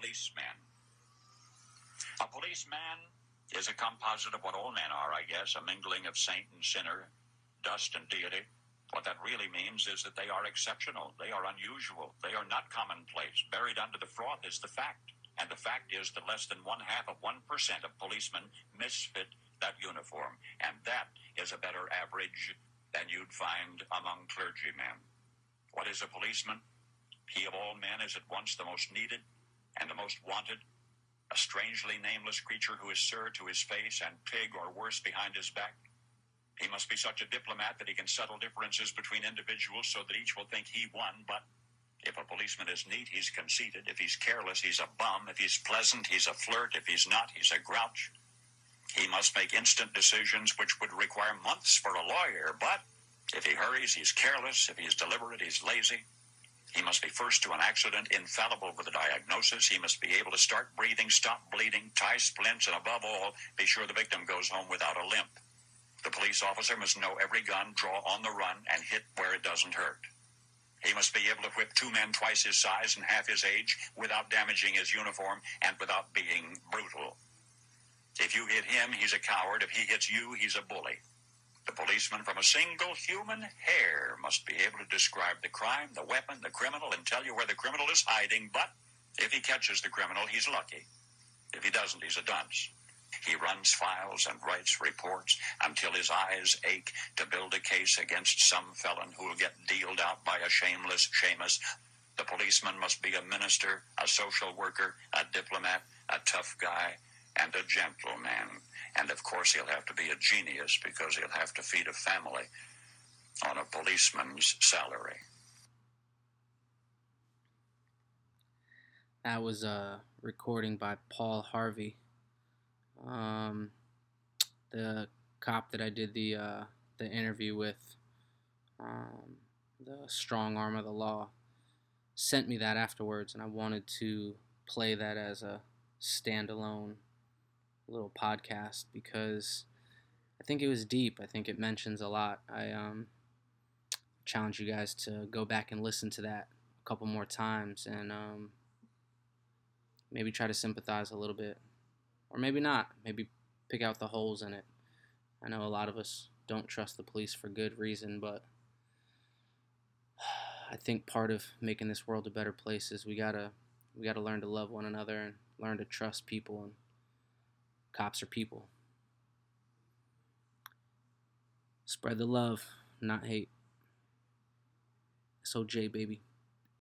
policeman. A policeman is a composite of what all men are, I guess, a mingling of saint and sinner, dust and deity. What that really means is that they are exceptional, they are unusual, they are not commonplace. Buried under the froth is the fact. And the fact is that less than one half of 1% of policemen misfit that uniform. And that is a better average than you'd find among clergymen. What is a policeman? He of all men is at once the most needed and the most wanted, a strangely nameless creature who is sir to his face and pig or worse behind his back. He must be such a diplomat that he can settle differences between individuals so that each will think he won, but if a policeman is neat, he's conceited. If he's careless, he's a bum. If he's pleasant, he's a flirt. If he's not, he's a grouch. He must make instant decisions which would require months for a lawyer, but if he hurries, he's careless. If he's deliberate, he's lazy. He must be first to an accident, infallible with a diagnosis. He must be able to start breathing, stop bleeding, tie splints, and above all, be sure the victim goes home without a limp. The police officer must know every gun, draw on the run, and hit where it doesn't hurt. He must be able to whip two men twice his size and half his age without damaging his uniform and without being brutal. If you hit him, he's a coward. If he hits you, he's a bully. The policeman from a single human hair must be able to describe the crime, the weapon, the criminal, and tell you where the criminal is hiding. But if he catches the criminal, he's lucky. If he doesn't, he's a dunce. He runs files and writes reports until his eyes ache to build a case against some felon who will get dealed out by a shameless shamus. The policeman must be a minister, a social worker, a diplomat, a tough guy, and a gentleman. And of course, he'll have to be a genius because he'll have to feed a family on a policeman's salary. That was a recording by Paul Harvey. Um, the cop that I did the uh, the interview with, um, the strong arm of the law, sent me that afterwards, and I wanted to play that as a standalone little podcast because I think it was deep. I think it mentions a lot. I um, challenge you guys to go back and listen to that a couple more times and um, maybe try to sympathize a little bit. Or maybe not. Maybe pick out the holes in it. I know a lot of us don't trust the police for good reason, but I think part of making this world a better place is we gotta we gotta learn to love one another and learn to trust people and Cops are people. Spread the love, not hate. SOJ, baby.